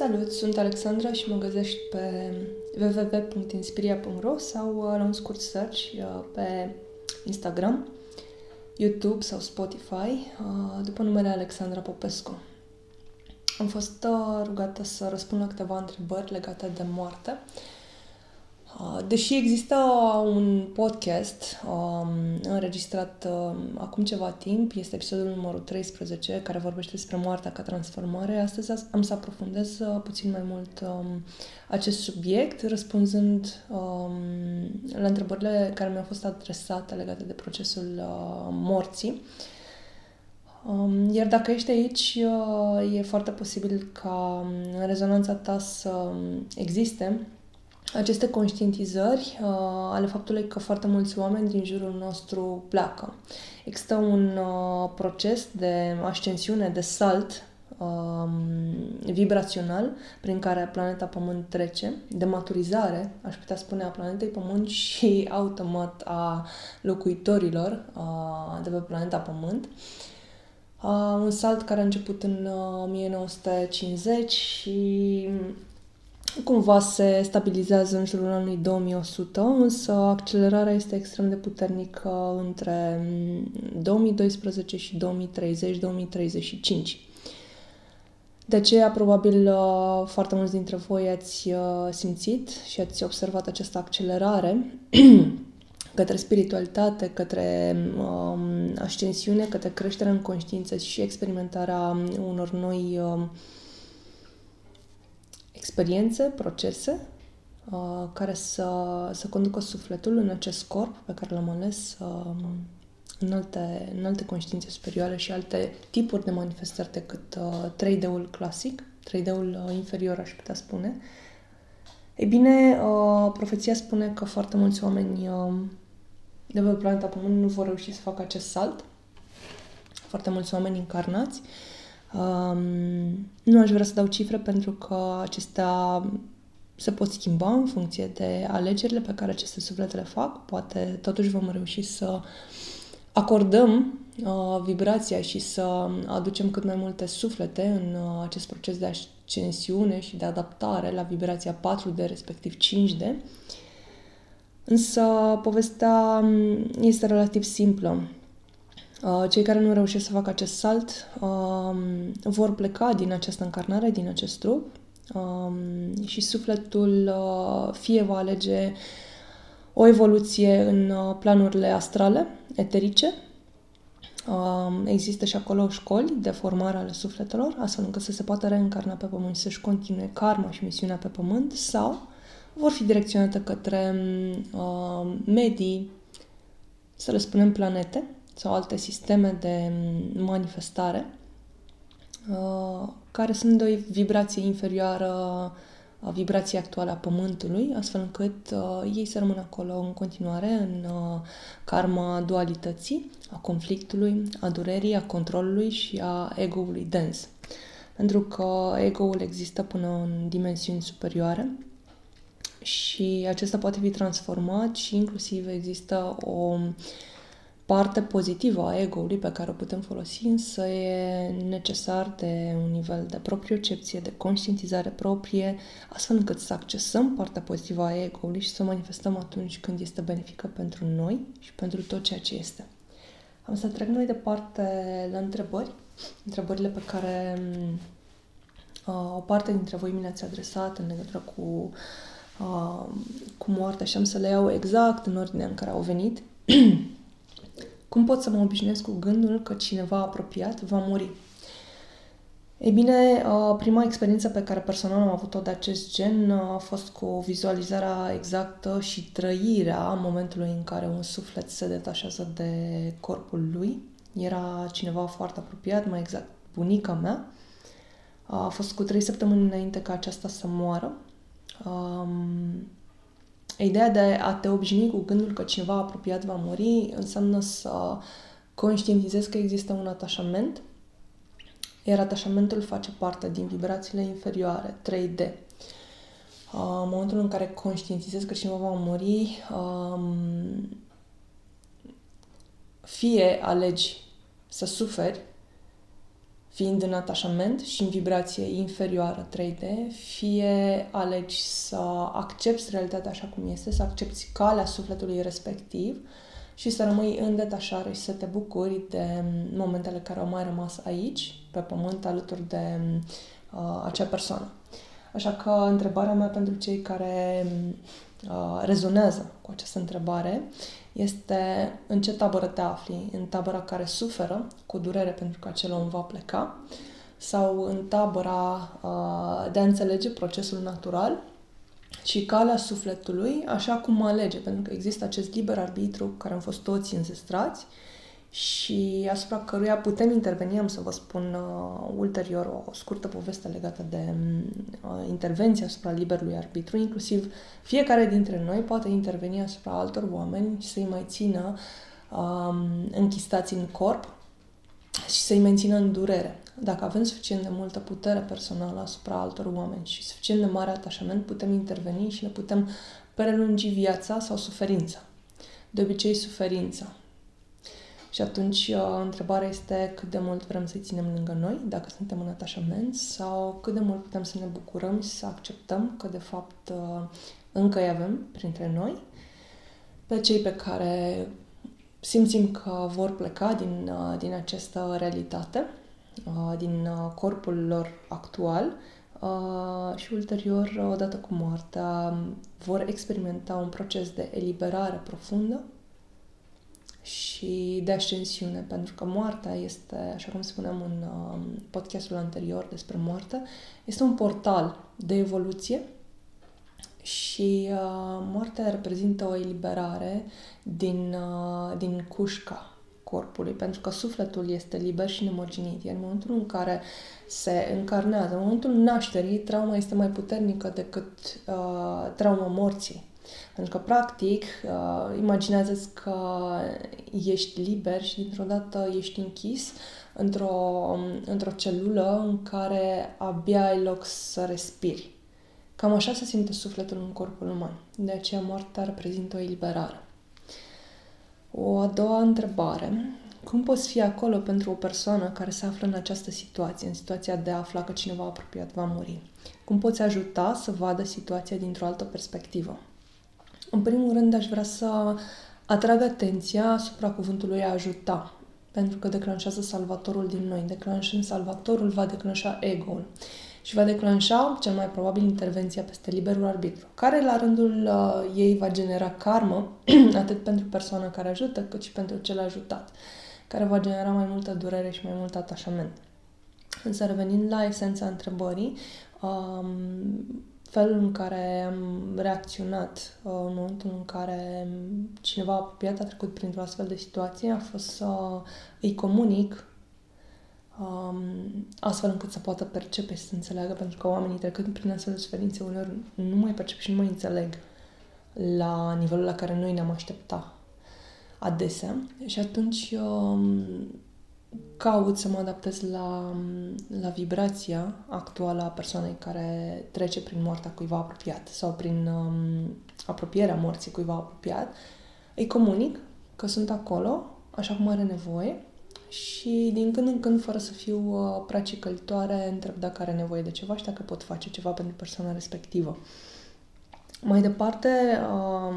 Salut, sunt Alexandra și mă găsești pe www.inspiria.ro sau uh, la un scurt search uh, pe Instagram, YouTube sau Spotify uh, după numele Alexandra Popescu. Am fost rugată să răspund la câteva întrebări legate de moarte Uh, deși există un podcast um, înregistrat uh, acum ceva timp, este episodul numărul 13, care vorbește despre moartea ca transformare, astăzi am să aprofundez uh, puțin mai mult um, acest subiect, răspunzând um, la întrebările care mi-au fost adresate legate de procesul uh, morții. Um, iar dacă ești aici, uh, e foarte posibil ca um, rezonanța ta să existe aceste conștientizări uh, ale faptului că foarte mulți oameni din jurul nostru pleacă. Există un uh, proces de ascensiune, de salt uh, vibrațional prin care planeta Pământ trece, de maturizare, aș putea spune, a planetei Pământ și automat a locuitorilor uh, de pe planeta Pământ. Uh, un salt care a început în uh, 1950 și cumva se stabilizează în jurul anului 2100, însă accelerarea este extrem de puternică între 2012 mm, și 2030-2035. De aceea, probabil, uh, foarte mulți dintre voi ați uh, simțit și ați observat această accelerare către spiritualitate, către um, ascensiune, către creșterea în conștiință și experimentarea unor noi uh, experiențe, procese uh, care să, să conducă sufletul în acest corp pe care l-am ales uh, în, alte, în alte conștiințe superioare și alte tipuri de manifestări decât uh, 3D-ul clasic, 3D-ul uh, inferior, aș putea spune. Ei bine, uh, profeția spune că foarte mulți oameni uh, de pe planeta Pământ nu vor reuși să facă acest salt. Foarte mulți oameni încarnați uh, Um, nu aș vrea să dau cifre pentru că acestea se pot schimba în funcție de alegerile pe care aceste suflete le fac. Poate totuși vom reuși să acordăm uh, vibrația și să aducem cât mai multe suflete în uh, acest proces de ascensiune și de adaptare la vibrația 4D, respectiv 5D. Însă povestea este relativ simplă. Uh, cei care nu reușesc să facă acest salt um, vor pleca din această încarnare, din acest trup um, și sufletul uh, fie va alege o evoluție în uh, planurile astrale, eterice. Um, există și acolo școli de formare ale sufletelor, astfel încât să se poată reîncarna pe pământ, să-și continue karma și misiunea pe pământ, sau vor fi direcționate către uh, medii, să le spunem planete, sau alte sisteme de manifestare uh, care sunt de o vibrație inferioară a vibrației actuale a Pământului, astfel încât uh, ei să rămână acolo în continuare în uh, karma dualității, a conflictului, a durerii, a controlului și a ego-ului dens. Pentru că ego-ul există până în dimensiuni superioare și acesta poate fi transformat și inclusiv există o uh, parte pozitivă a ego-ului pe care o putem folosi, însă e necesar de un nivel de propriocepție, de conștientizare proprie, astfel încât să accesăm partea pozitivă a ego-ului și să manifestăm atunci când este benefică pentru noi și pentru tot ceea ce este. Am să trec mai departe la întrebări, întrebările pe care uh, o parte dintre voi mi le-ați adresat în legătură cu, uh, cu moartea și am să le iau exact în ordinea în care au venit. Cum pot să mă obișnuiesc cu gândul că cineva apropiat va muri? Ei bine, prima experiență pe care personal am avut-o de acest gen a fost cu vizualizarea exactă și trăirea momentului în care un suflet se detașează de corpul lui. Era cineva foarte apropiat, mai exact bunica mea. A fost cu trei săptămâni înainte ca aceasta să moară. Ideea de a te obișnui cu gândul că cineva apropiat va muri înseamnă să conștientizezi că există un atașament, iar atașamentul face parte din vibrațiile inferioare, 3D. Uh, în momentul în care conștientizezi că cineva va muri, um, fie alegi să suferi, fiind în atașament și în vibrație inferioară 3D, fie alegi să accepti realitatea așa cum este, să accepti calea sufletului respectiv și să rămâi în detașare și să te bucuri de momentele care au mai rămas aici, pe pământ, alături de uh, acea persoană. Așa că întrebarea mea pentru cei care uh, rezonează cu această întrebare. Este în ce tabără te afli? În tabăra care suferă cu durere pentru că acel om va pleca? Sau în tabăra uh, de a înțelege procesul natural și calea sufletului așa cum alege, pentru că există acest liber arbitru care am fost toți înzestrați și asupra căruia putem interveni, am să vă spun uh, ulterior o, o scurtă poveste legată de uh, intervenția asupra liberului arbitru, inclusiv fiecare dintre noi poate interveni asupra altor oameni și să-i mai țină um, închistați în corp și să-i mențină în durere. Dacă avem suficient de multă putere personală asupra altor oameni și suficient de mare atașament, putem interveni și le putem prelungi viața sau suferința. De obicei, suferința și atunci uh, întrebarea este cât de mult vrem să-i ținem lângă noi, dacă suntem în atașament, sau cât de mult putem să ne bucurăm și să acceptăm că, de fapt, uh, încă îi avem printre noi, pe cei pe care simțim că vor pleca din, uh, din această realitate, din corpul lor actual și ulterior, odată cu moartea, vor experimenta un proces de eliberare profundă și de ascensiune, pentru că moartea este, așa cum spuneam în uh, podcastul anterior despre moarte, este un portal de evoluție și uh, moartea reprezintă o eliberare din, uh, din cușca corpului, pentru că sufletul este liber și nemărginit. Iar în momentul în care se încarnează, în momentul nașterii, trauma este mai puternică decât uh, trauma morții. Pentru că, practic, uh, imaginează-ți că ești liber și dintr-o dată ești închis într-o, într-o celulă în care abia ai loc să respiri. Cam așa se simte sufletul în corpul uman. De aceea moartea reprezintă o eliberare. O a doua întrebare. Cum poți fi acolo pentru o persoană care se află în această situație, în situația de a afla că cineva apropiat va muri? Cum poți ajuta să vadă situația dintr-o altă perspectivă? În primul rând, aș vrea să atrag atenția asupra cuvântului a ajuta, pentru că declanșează salvatorul din noi. Declanșând salvatorul, va declanșa ego-ul și va declanșa, cel mai probabil, intervenția peste liberul arbitru, care la rândul uh, ei va genera karmă, atât pentru persoana care ajută, cât și pentru cel ajutat, care va genera mai multă durere și mai mult atașament. Însă, revenind la esența întrebării, um, felul în care am reacționat uh, în momentul în care cineva apropiat a trecut printr-o astfel de situație a fost să îi comunic um, astfel încât să poată percepe și să înțeleagă, pentru că oamenii trecând prin astfel de suferințe uneori nu mai percep și nu mai înțeleg la nivelul la care noi ne-am aștepta adesea. Și atunci um, caut să mă adaptez la, la vibrația actuală a persoanei care trece prin moartea cuiva apropiat sau prin um, apropierea morții cuiva apropiat. Îi comunic că sunt acolo, așa cum are nevoie și din când în când, fără să fiu uh, prea cicălitoare, întreb dacă are nevoie de ceva și dacă pot face ceva pentru persoana respectivă. Mai departe, uh,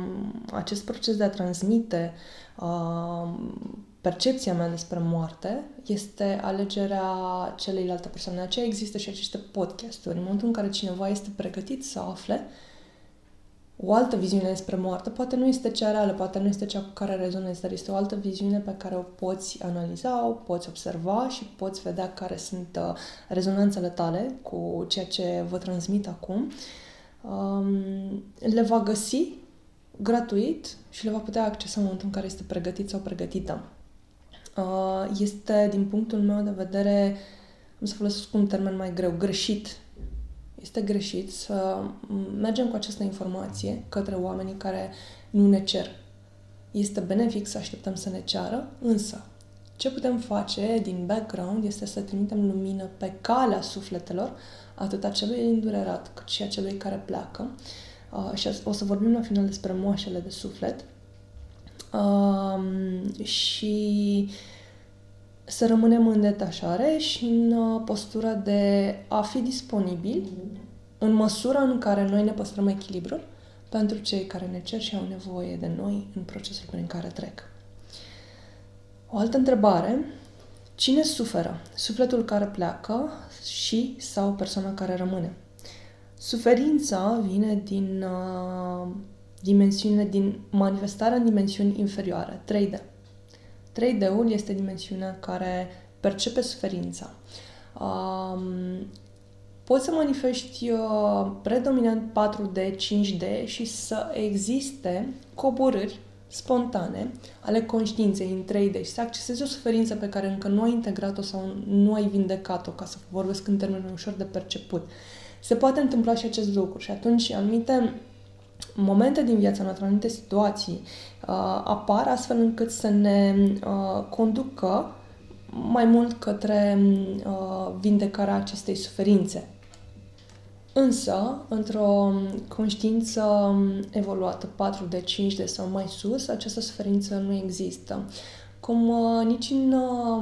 acest proces de a transmite uh, percepția mea despre moarte este alegerea celeilalte persoane. De aceea există și aceste podcasturi. În momentul în care cineva este pregătit să afle o altă viziune despre moarte, poate nu este cea reală, poate nu este cea cu care rezonezi, dar este o altă viziune pe care o poți analiza, o poți observa și poți vedea care sunt uh, rezonanțele tale cu ceea ce vă transmit acum. Um, le va găsi gratuit și le va putea accesa în momentul în care este pregătit sau pregătită. Uh, este, din punctul meu de vedere, am să folosesc un termen mai greu, greșit. Este greșit să mergem cu această informație către oamenii care nu ne cer. Este benefic să așteptăm să ne ceară, însă ce putem face din background este să trimitem lumină pe calea sufletelor, atât a celui îndurerat cât și a celui care pleacă. Uh, și o să vorbim la final despre moașele de suflet. Um, și să rămânem în detașare și în uh, postura de a fi disponibil în măsura în care noi ne păstrăm echilibrul pentru cei care ne cer și au nevoie de noi în procesul prin care trec. O altă întrebare. Cine suferă? Sufletul care pleacă și sau persoana care rămâne? Suferința vine din uh, dimensiune, din manifestarea în dimensiuni inferioare, 3D. 3D-ul este dimensiunea care percepe suferința. Um, poți să manifesti uh, predominant 4D, 5D și să existe coborâri spontane ale conștiinței în 3D și să accesezi o suferință pe care încă nu ai integrat-o sau nu ai vindecat-o, ca să vorbesc în termeni ușor de perceput. Se poate întâmpla și acest lucru și atunci anumite momente din viața noastră, anumite situații uh, apar astfel încât să ne uh, conducă mai mult către uh, vindecarea acestei suferințe. Însă, într-o conștiință evoluată 4D, 5D sau mai sus, această suferință nu există. Cum uh, nici în uh,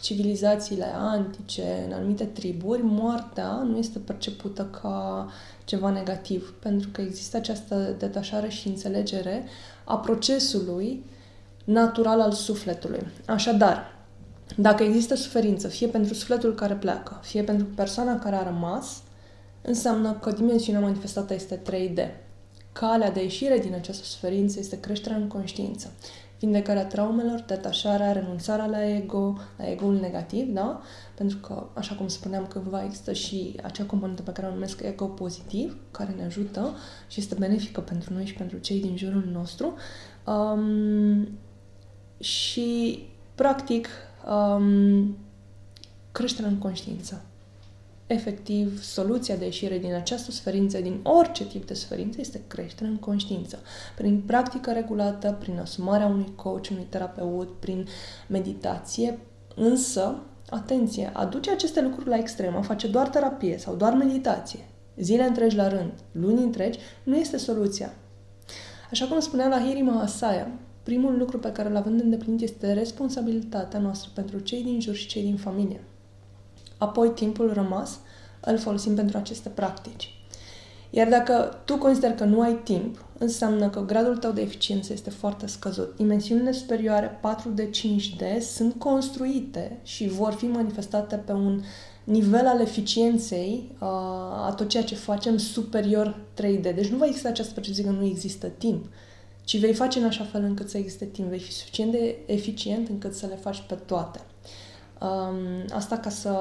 civilizațiile antice, în anumite triburi, moartea nu este percepută ca ceva negativ, pentru că există această detașare și înțelegere a procesului natural al sufletului. Așadar, dacă există suferință, fie pentru sufletul care pleacă, fie pentru persoana care a rămas, înseamnă că dimensiunea manifestată este 3D. Calea de ieșire din această suferință este creșterea în conștiință vindecarea traumelor, detașarea, renunțarea la ego, la ego-ul negativ, da? Pentru că, așa cum spuneam cândva, există și acea componentă pe care o numesc ego pozitiv, care ne ajută și este benefică pentru noi și pentru cei din jurul nostru. Um, și, practic, um, creșterea în conștiință efectiv, soluția de ieșire din această suferință, din orice tip de suferință, este creșterea în conștiință. Prin practică regulată, prin asumarea unui coach, unui terapeut, prin meditație, însă, atenție, aduce aceste lucruri la extremă, face doar terapie sau doar meditație, zile întregi la rând, luni întregi, nu este soluția. Așa cum spunea la Hiri Mahasaya, primul lucru pe care îl avem de îndeplinit este responsabilitatea noastră pentru cei din jur și cei din familie. Apoi, timpul rămas îl folosim pentru aceste practici. Iar dacă tu consideri că nu ai timp, înseamnă că gradul tău de eficiență este foarte scăzut. Dimensiunile superioare 4D, 5D sunt construite și vor fi manifestate pe un nivel al eficienței uh, a tot ceea ce facem superior 3D. Deci nu va exista această percepție că nu există timp, ci vei face în așa fel încât să existe timp. Vei fi suficient de eficient încât să le faci pe toate. Um, asta ca să,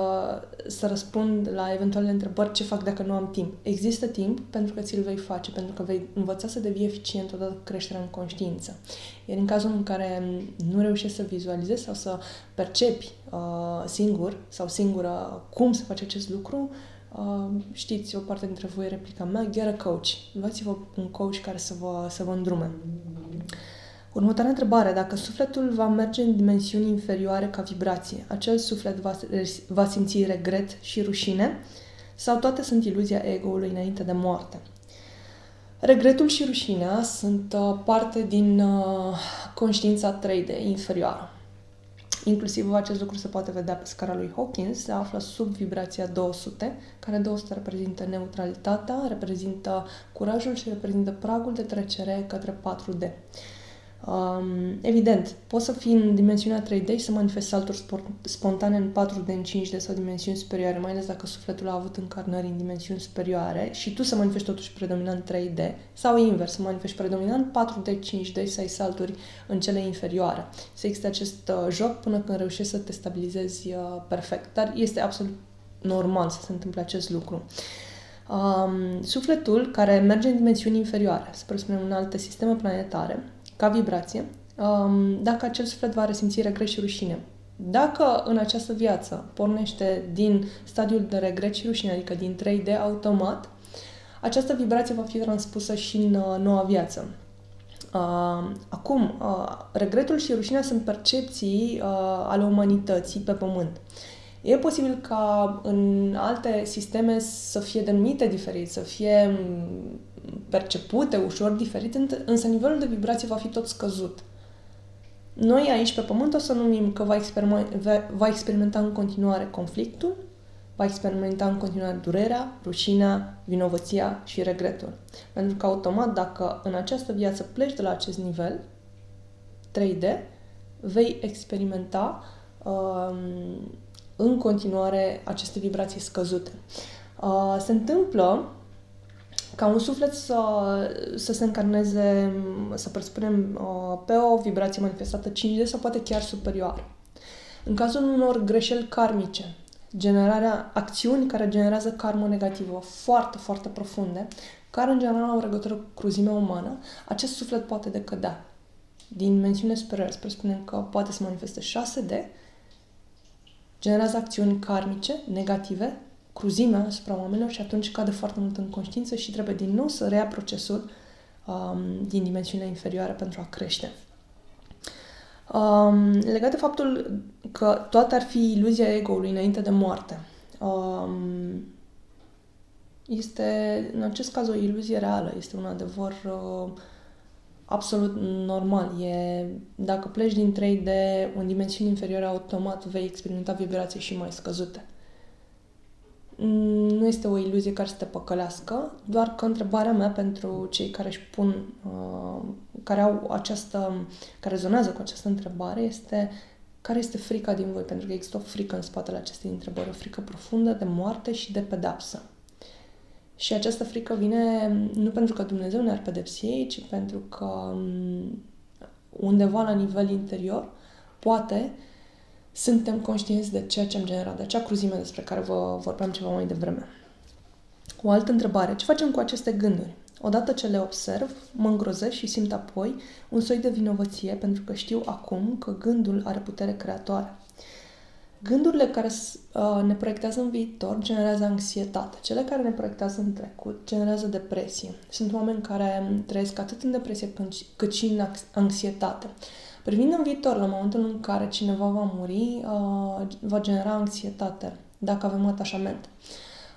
să răspund la eventuale întrebări ce fac dacă nu am timp. Există timp pentru că ți-l vei face, pentru că vei învăța să devii eficient odată cu creșterea în conștiință. Iar în cazul în care nu reușești să vizualizezi sau să percepi uh, singur sau singură cum să faci acest lucru, uh, știți, o parte dintre voi replica mea, get a coach. Luați-vă un coach care să vă, să vă îndrume. Următoarea întrebare. Dacă sufletul va merge în dimensiuni inferioare ca vibrație, acel suflet va, va simți regret și rușine sau toate sunt iluzia ego-ului înainte de moarte? Regretul și rușinea sunt uh, parte din uh, conștiința 3D inferioară. Inclusiv acest lucru se poate vedea pe scara lui Hawkins, se află sub vibrația 200, care 200 reprezintă neutralitatea, reprezintă curajul și reprezintă pragul de trecere către 4D. Um, evident, poți să fii în dimensiunea 3D și să manifesti salturi spontane în 4D, în 5D sau dimensiuni superioare, mai ales dacă sufletul a avut încarnări în dimensiuni superioare și tu să manifesti totuși predominant 3D sau invers, să manifesti predominant 4D, 5D și să ai salturi în cele inferioare. Să existe acest uh, joc până când reușești să te stabilizezi uh, perfect. Dar este absolut normal să se întâmple acest lucru. Um, sufletul care merge în dimensiuni inferioare, să presupunem în alte sisteme planetare, ca vibrație, um, dacă acel suflet va resimți regret și rușine. Dacă în această viață pornește din stadiul de regret și rușine, adică din 3D automat, această vibrație va fi transpusă și în uh, noua viață. Uh, acum, uh, regretul și rușinea sunt percepții uh, ale umanității pe pământ. E posibil ca în alte sisteme să fie denumite diferit, să fie percepute ușor diferit, însă nivelul de vibrație va fi tot scăzut. Noi aici pe pământ o să numim că va experimenta, va experimenta în continuare conflictul, va experimenta în continuare durerea, rușinea, vinovăția și regretul. Pentru că automat, dacă în această viață pleci de la acest nivel 3D, vei experimenta um, în continuare aceste vibrații scăzute. Uh, se întâmplă ca un suflet să, să se încarneze, să presupunem, uh, pe o vibrație manifestată 5D sau poate chiar superioară. În cazul unor greșeli karmice, generarea acțiuni care generează karmă negativă foarte, foarte profunde, care în general au legătură cu cruzimea umană, acest suflet poate decădea. Din dimensiune superioară, să presupunem că poate să manifeste 6D, generează acțiuni karmice, negative, cruzimea asupra oamenilor și atunci cade foarte mult în conștiință și trebuie din nou să rea procesul um, din dimensiunea inferioară pentru a crește. Um, legat de faptul că toate ar fi iluzia ego-ului înainte de moarte, um, este în acest caz o iluzie reală, este un adevăr uh, absolut normal. E, dacă pleci din 3D în dimensiuni inferioare, automat vei experimenta vibrații și mai scăzute. Nu este o iluzie care să te păcălească, doar că întrebarea mea pentru cei care își pun, uh, care au această, care rezonează cu această întrebare este care este frica din voi? Pentru că există o frică în spatele acestei întrebări, o frică profundă de moarte și de pedapsă. Și această frică vine nu pentru că Dumnezeu ne-ar pedepsi ei, ci pentru că mm, undeva la nivel interior, poate, suntem conștienți de ceea ce am generat, de acea cruzime despre care vă vorbeam ceva mai devreme. O altă întrebare. Ce facem cu aceste gânduri? Odată ce le observ, mă îngrozesc și simt apoi un soi de vinovăție pentru că știu acum că gândul are putere creatoare. Gândurile care uh, ne proiectează în viitor generează anxietate. Cele care ne proiectează în trecut generează depresie. Sunt oameni care trăiesc atât în depresie cât și în anxietate. Privind în viitor, la momentul în care cineva va muri, uh, va genera anxietate, dacă avem atașament.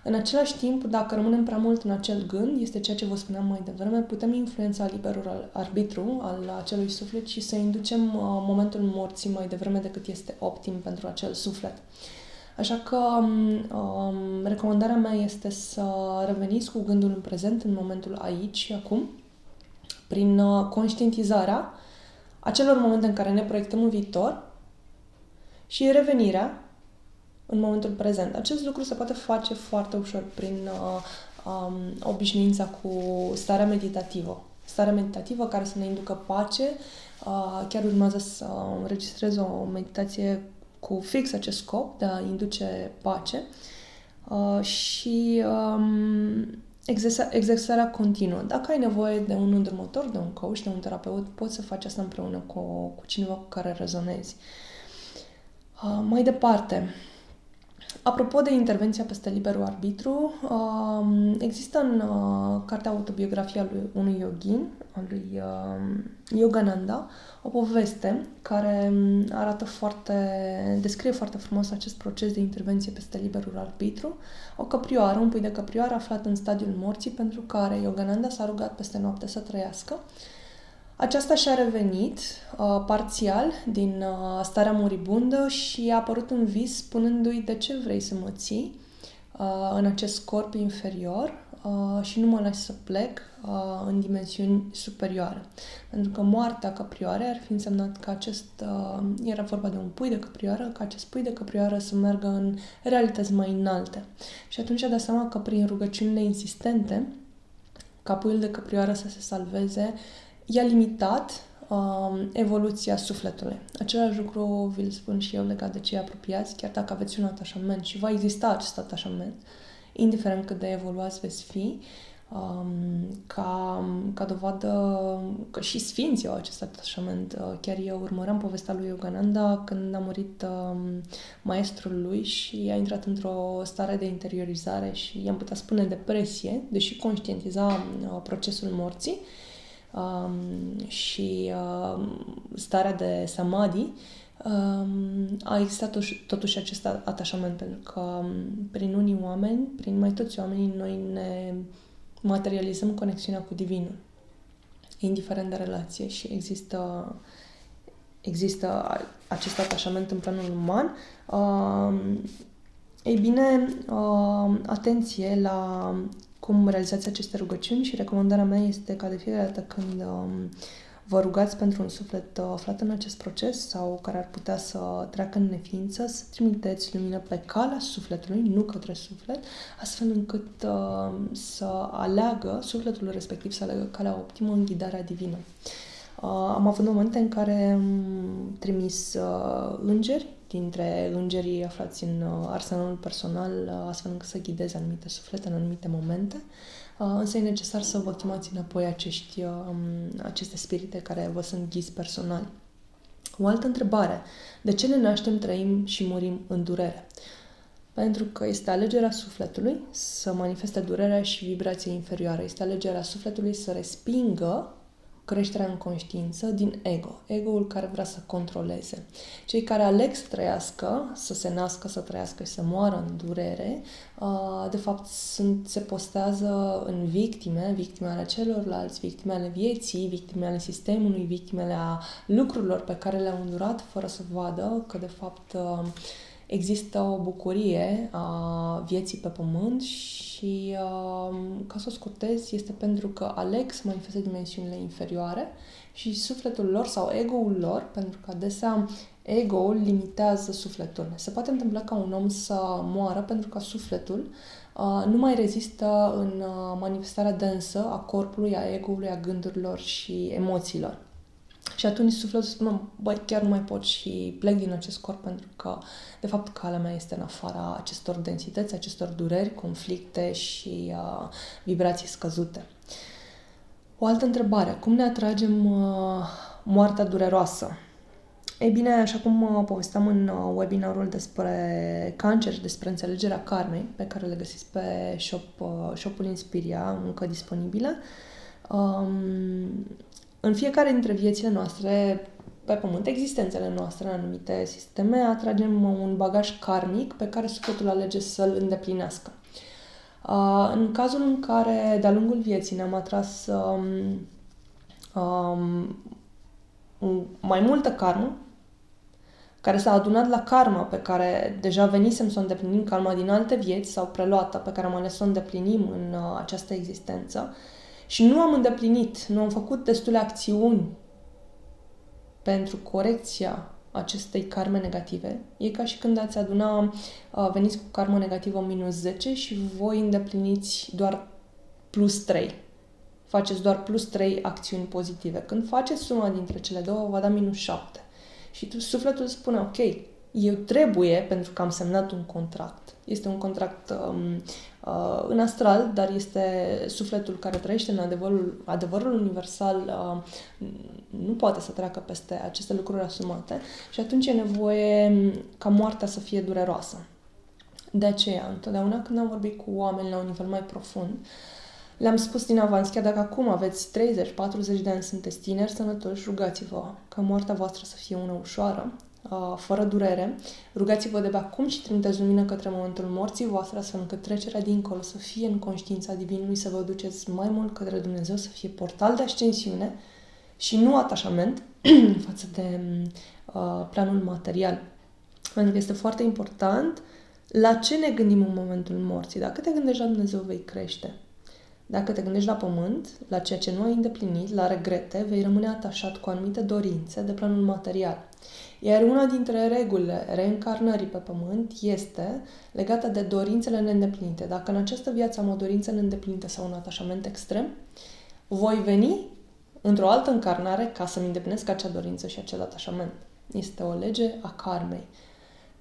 În același timp, dacă rămânem prea mult în acel gând, este ceea ce vă spuneam mai devreme, putem influența liberul arbitru al acelui suflet și să inducem uh, momentul morții mai devreme decât este optim pentru acel suflet. Așa că um, recomandarea mea este să reveniți cu gândul în prezent, în momentul aici și acum, prin uh, conștientizarea acelor momente în care ne proiectăm în viitor și revenirea în momentul prezent. Acest lucru se poate face foarte ușor prin uh, um, obișnuința cu starea meditativă. Starea meditativă care să ne inducă pace. Uh, chiar urmează să înregistrez o meditație cu fix acest scop de a induce pace. Uh, și um, exersarea continuă. Dacă ai nevoie de un îndrumător, de un coach, de un terapeut, poți să faci asta împreună cu, cu cineva cu care rezonezi. Uh, mai departe, Apropo de intervenția peste liberul arbitru, um, există în uh, cartea autobiografia lui unui yogin, al lui uh, Yogananda, o poveste care um, arată foarte, descrie foarte frumos acest proces de intervenție peste liberul arbitru. O căprioară, un pui de căprioară aflat în stadiul morții pentru care Yogananda s-a rugat peste noapte să trăiască aceasta și-a revenit uh, parțial din uh, starea moribundă și a apărut în vis spunându-i de ce vrei să mă ții uh, în acest corp inferior uh, și nu mă lași să plec uh, în dimensiuni superioare. Pentru că moartea căprioare ar fi însemnat că acest, uh, era vorba de un pui de căprioară, că acest pui de căprioară să meargă în realități mai înalte. Și atunci a dat seama că prin rugăciunile insistente, ca puiul de căprioară să se salveze, i-a limitat um, evoluția sufletului. Același lucru vi-l spun și eu legat de cei apropiați, chiar dacă aveți un atașament și va exista acest atașament, indiferent cât de evoluați veți fi, um, ca, ca dovadă că și sfinții au acest atașament. Uh, chiar eu urmăream povestea lui Yogananda când a murit um, maestrul lui și a intrat într-o stare de interiorizare și i-am putea spune depresie, deși conștientiza uh, procesul morții, um, și uh, starea de samadhi, um, a existat totuși, totuși acest atașament, pentru că um, prin unii oameni, prin mai toți oamenii, noi ne materializăm conexiunea cu Divinul, indiferent de relație și există există acest atașament în planul uman, uh, ei bine, uh, atenție la cum realizați aceste rugăciuni și recomandarea mea este ca de fiecare dată când uh, vă rugați pentru un suflet uh, aflat în acest proces sau care ar putea să treacă în neființă, să trimiteți lumină pe calea sufletului, nu către suflet, astfel încât uh, să aleagă sufletul respectiv, să aleagă calea optimă în ghidarea divină. Uh, am avut momente în care am trimis uh, îngeri, dintre îngerii aflați în uh, arsenalul personal, uh, astfel încât să ghideze anumite suflete în anumite momente. Uh, însă e necesar să vă chemați înapoi acești, um, aceste spirite care vă sunt ghizi personali. O altă întrebare. De ce ne naștem, trăim și murim în durere? Pentru că este alegerea sufletului să manifeste durerea și vibrația inferioară. Este alegerea sufletului să respingă creșterea în conștiință din ego, ego-ul care vrea să controleze. Cei care aleg să trăiască, să se nască, să trăiască și să moară în durere, uh, de fapt sunt, se postează în victime, victime ale celorlalți, victime ale vieții, victime ale sistemului, victime ale lucrurilor pe care le-au îndurat fără să vadă că de fapt uh, există o bucurie a vieții pe pământ și, uh, ca să o scurtez, este pentru că aleg să manifeste dimensiunile inferioare și sufletul lor sau ego-ul lor, pentru că adesea ego-ul limitează sufletul. Se poate întâmpla ca un om să moară pentru că sufletul uh, nu mai rezistă în uh, manifestarea densă a corpului, a ego-ului, a gândurilor și emoțiilor. Și atunci sufletul spune, băi, chiar nu mai pot și plec din acest corp pentru că, de fapt, calea mea este în afara acestor densități, acestor dureri, conflicte și uh, vibrații scăzute. O altă întrebare. Cum ne atragem uh, moartea dureroasă? Ei bine, așa cum uh, povesteam în uh, webinarul despre cancer și despre înțelegerea karmei, pe care le găsiți pe shop, uh, shopul Inspiria, încă disponibile, um, în fiecare dintre viețile noastre pe pământ, existențele noastre în anumite sisteme, atragem un bagaj karmic pe care sufletul alege să-l îndeplinească. În cazul în care de-a lungul vieții ne-am atras um, um, mai multă karmă, care s-a adunat la karma pe care deja venisem să o îndeplinim, karma din alte vieți sau preluată pe care am ales să o îndeplinim în uh, această existență, și nu am îndeplinit, nu am făcut destule acțiuni pentru corecția acestei karme negative. E ca și când ați aduna, veniți cu karmă negativă minus 10 și voi îndepliniți doar plus 3. Faceți doar plus 3 acțiuni pozitive. Când faceți suma dintre cele două, va da minus 7. Și tu, sufletul spune, ok, eu trebuie, pentru că am semnat un contract. Este un contract um, uh, în astral, dar este sufletul care trăiește în adevărul, adevărul universal, uh, nu poate să treacă peste aceste lucruri asumate și atunci e nevoie ca moartea să fie dureroasă. De aceea, întotdeauna când am vorbit cu oameni la un nivel mai profund, le-am spus din avans, chiar dacă acum aveți 30-40 de ani, sunteți tineri, sănătoși, rugați-vă ca moartea voastră să fie una ușoară, uh, fără durere. Rugați-vă de pe acum și trimiteți lumină către momentul morții voastre, astfel încât trecerea dincolo să fie în conștiința divinului, să vă duceți mai mult către Dumnezeu, să fie portal de ascensiune și nu atașament față de uh, planul material. Pentru că este foarte important la ce ne gândim în momentul morții. Dacă te gândești la Dumnezeu, vei crește. Dacă te gândești la pământ, la ceea ce nu ai îndeplinit, la regrete, vei rămâne atașat cu anumite dorințe de planul material. Iar una dintre regulile reîncarnării pe pământ este legată de dorințele neîndeplinite. Dacă în această viață am o dorință neîndeplinită sau un atașament extrem, voi veni într-o altă încarnare ca să-mi îndeplinesc acea dorință și acel atașament. Este o lege a karmei.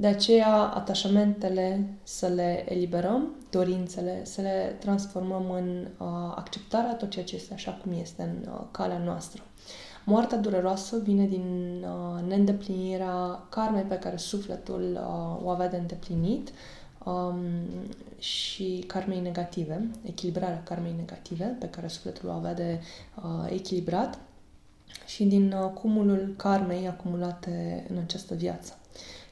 De aceea, atașamentele să le eliberăm, dorințele să le transformăm în uh, acceptarea tot ceea ce este așa cum este în uh, calea noastră. Moartea dureroasă vine din uh, neîndeplinirea karmei pe care sufletul uh, o avea de îndeplinit um, și karmei negative, echilibrarea karmei negative pe care sufletul o avea de uh, echilibrat și din uh, cumulul karmei acumulate în această viață.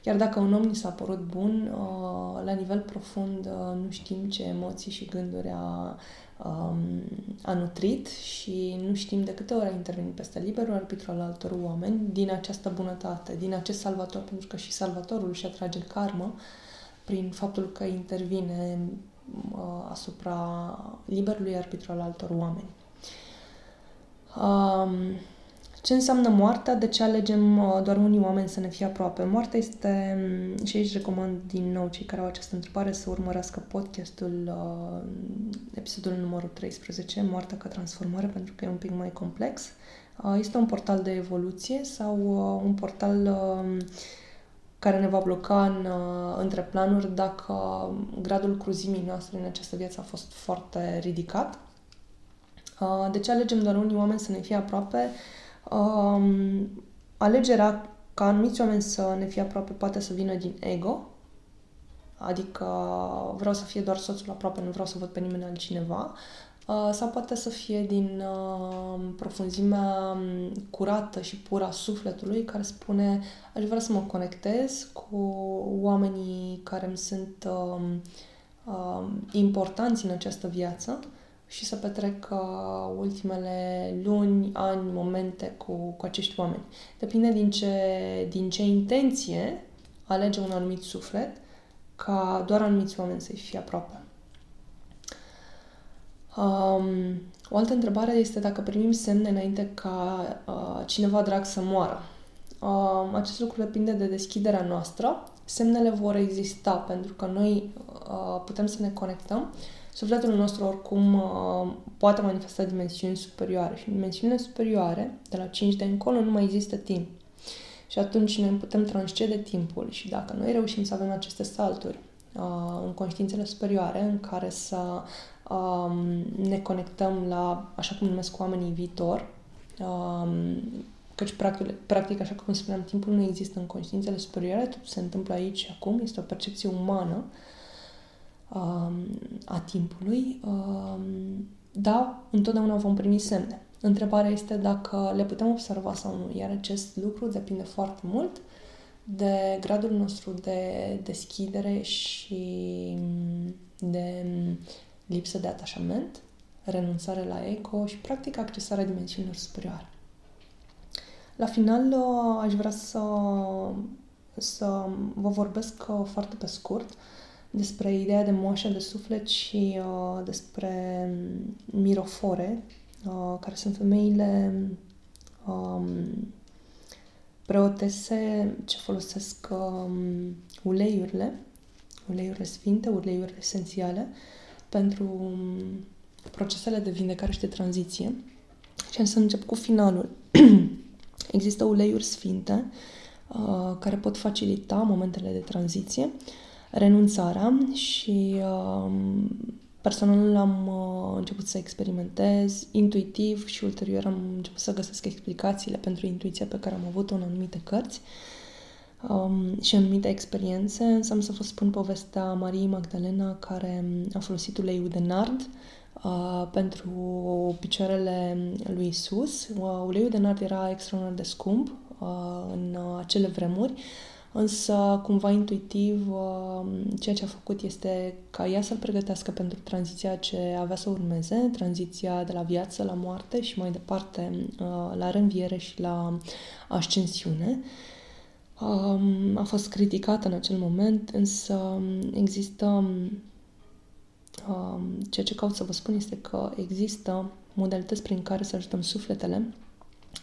Chiar dacă un om ni s-a părut bun, uh, la nivel profund uh, nu știm ce emoții și gânduri a, um, a nutrit și nu știm de câte ori a intervenit peste liberul arbitru al altor oameni din această bunătate, din acest salvator, pentru că și salvatorul își atrage karmă prin faptul că intervine uh, asupra liberului arbitru al altor oameni. Um, ce înseamnă moartea? De ce alegem uh, doar unii oameni să ne fie aproape? Moartea este, mm, și aici recomand din nou cei care au această întrebare să urmărească podcastul, uh, episodul numărul 13, Moartea ca transformare, pentru că e un pic mai complex. Uh, este un portal de evoluție sau un portal care ne va bloca în, între planuri dacă gradul cruzimii noastre în această viață a fost foarte ridicat. De ce alegem doar unii oameni să ne fie aproape? Um, alegerea ca anumiți oameni să ne fie aproape poate să vină din ego, adică vreau să fie doar soțul aproape, nu vreau să văd pe nimeni altcineva, uh, sau poate să fie din uh, profunzimea curată și pură a sufletului care spune aș vrea să mă conectez cu oamenii care îmi sunt uh, uh, importanți în această viață și să petrec uh, ultimele luni, ani, momente cu, cu acești oameni. Depinde din ce, din ce intenție alege un anumit suflet ca doar anumiți oameni să-i fie aproape. Um, o altă întrebare este dacă primim semne înainte ca uh, cineva drag să moară. Uh, acest lucru depinde de deschiderea noastră. Semnele vor exista pentru că noi uh, putem să ne conectăm Sufletul nostru oricum uh, poate manifesta dimensiuni superioare și în dimensiunile superioare, de la 5 de încolo, nu mai există timp. Și atunci noi putem transcede timpul și dacă noi reușim să avem aceste salturi uh, în conștiințele superioare în care să um, ne conectăm la, așa cum numesc oamenii, viitor, um, căci practic, practic, așa cum spuneam, timpul nu există în conștiințele superioare, tot se întâmplă aici și acum, este o percepție umană, uh, a timpului, da, întotdeauna vom primi semne. Întrebarea este dacă le putem observa sau nu, iar acest lucru depinde foarte mult de gradul nostru de deschidere și de lipsă de atașament, renunțare la ego și, practic, accesarea dimensiunilor superioare. La final, aș vrea să, să vă vorbesc foarte pe scurt despre ideea de moașă de suflet și uh, despre mirofore, uh, care sunt femeile um, preotese ce folosesc um, uleiurile, uleiurile sfinte, uleiurile esențiale, pentru um, procesele de vindecare și de tranziție. Și să încep cu finalul. Există uleiuri sfinte uh, care pot facilita momentele de tranziție. Uh, renunțarea și uh, personal am uh, început să experimentez intuitiv și ulterior am început să găsesc explicațiile pentru intuiția pe care am avut-o în anumite cărți um, și anumite experiențe. Însă am să vă spun povestea Mariei Magdalena care a folosit uleiul de nard uh, pentru picioarele lui Isus. Uh, uleiul de nard era extraordinar de scump uh, în uh, acele vremuri, însă cumva intuitiv uh, ceea ce a făcut este ca ea să-l pregătească pentru tranziția ce avea să urmeze, tranziția de la viață la moarte și mai departe uh, la reînviere și la ascensiune. Um, a fost criticată în acel moment, însă există um, ceea ce caut să vă spun este că există modalități prin care să ajutăm sufletele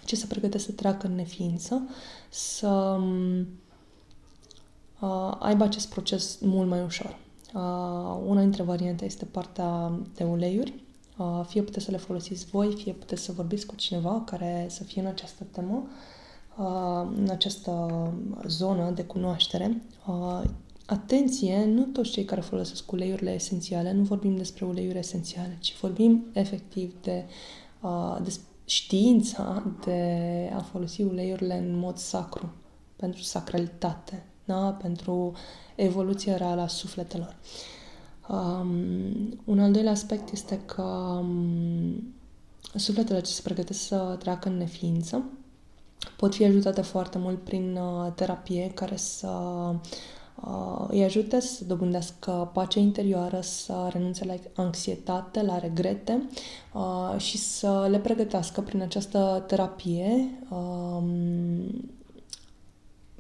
ce se pregătesc să treacă în neființă, să um, uh, aibă acest proces mult mai ușor. Uh, una dintre variante este partea de uleiuri. Uh, fie puteți să le folosiți voi, fie puteți să vorbiți cu cineva care să fie în această temă, uh, în această zonă de cunoaștere. Uh, atenție, nu toți cei care folosesc uleiurile esențiale, nu vorbim despre uleiuri esențiale, ci vorbim efectiv de, uh, de știința de a folosi uleiurile în mod sacru, pentru sacralitate, da? pentru evoluția reală a sufletelor. Um, un al doilea aspect este că um, sufletele ce se pregătesc să treacă în neființă pot fi ajutate foarte mult prin uh, terapie care să uh, îi ajute să dobândească pace interioară, să renunțe la anxietate, la regrete uh, și să le pregătească prin această terapie um,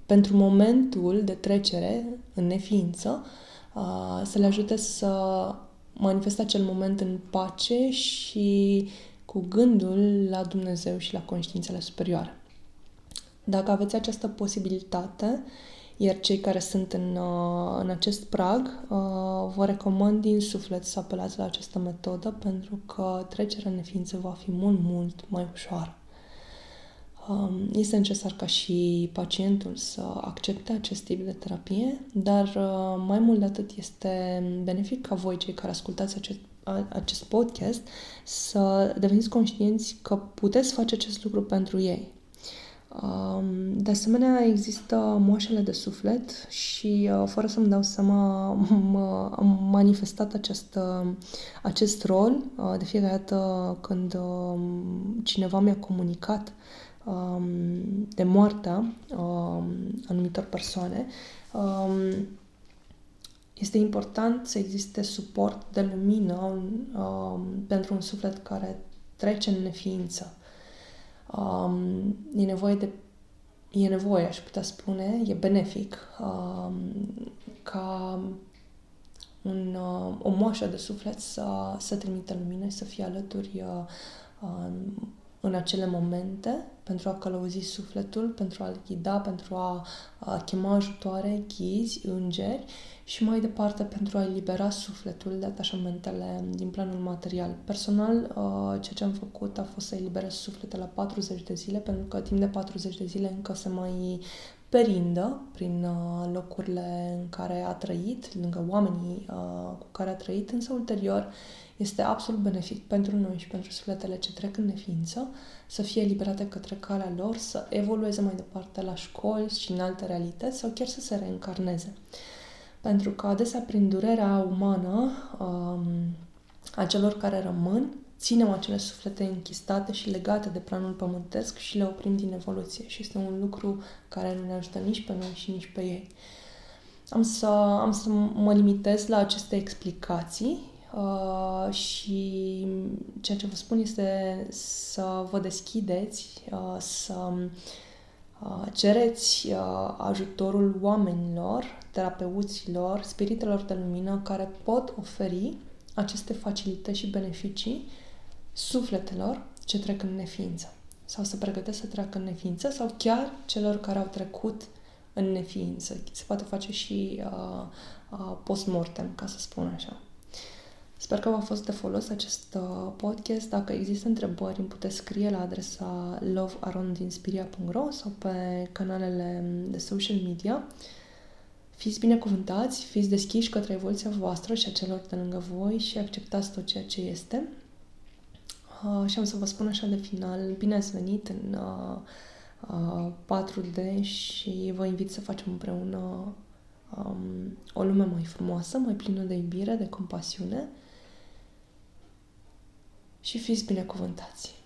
pentru momentul de trecere în neființă, uh, să le ajute să manifeste acel moment în pace și cu gândul la Dumnezeu și la conștiințele superioare. Dacă aveți această posibilitate, iar cei care sunt în, uh, în acest prag, uh, vă recomand din suflet să apelați la această metodă pentru că trecerea în neființă va fi mult, mult mai ușoară. Um, este necesar ca și pacientul să accepte acest tip de terapie, dar uh, mai mult de atât este benefic ca voi, cei care ascultați acest, acest podcast, să deveniți conștienți că puteți face acest lucru pentru ei. Um, de asemenea, există moașele de suflet și, uh, fără să-mi dau seama, am manifestat acest, acest rol uh, de fiecare dată când um, cineva mi-a comunicat um, de moartea um, anumitor persoane, um, este important să existe suport de lumină um, pentru un suflet care trece în neființă. Um, e nevoie de e nevoie, aș putea spune, e benefic um, ca un, uh, o moașă de suflet să, să trimită lumină, să fie alături uh, uh, în acele momente pentru a călăuzi sufletul, pentru a-l ghida, pentru a, a chema ajutoare, ghizi, îngeri și mai departe pentru a elibera sufletul de atașamentele din planul material. Personal, uh, ceea ce am făcut a fost să eliberez sufletul la 40 de zile, pentru că timp de 40 de zile încă se mai perindă prin uh, locurile în care a trăit, lângă oamenii uh, cu care a trăit, însă ulterior este absolut benefic pentru noi și pentru sufletele ce trec în neființă să fie eliberate către calea lor, să evolueze mai departe la școli și în alte realități sau chiar să se reîncarneze. Pentru că adesea prin durerea umană um, a celor care rămân, ținem acele suflete închistate și legate de planul pământesc și le oprim din evoluție. Și este un lucru care nu ne ajută nici pe noi și nici pe ei. Am să, am să mă limitez la aceste explicații Uh, și ceea ce vă spun este să vă deschideți, uh, să uh, cereți uh, ajutorul oamenilor, terapeuților, spiritelor de lumină care pot oferi aceste facilități și beneficii sufletelor ce trec în neființă sau să pregătesc să treacă în neființă sau chiar celor care au trecut în neființă. Se poate face și uh, uh, post-mortem, ca să spun așa. Sper că v-a fost de folos acest uh, podcast. Dacă există întrebări, îmi puteți scrie la adresa lovearondinspiria.ro sau pe canalele de social media. Fiți binecuvântați, fiți deschiși către evoluția voastră și a celor de lângă voi și acceptați tot ceea ce este. Uh, și am să vă spun așa de final, bine ați venit în uh, uh, 4D și vă invit să facem împreună um, o lume mai frumoasă, mai plină de iubire, de compasiune și fiți binecuvântați!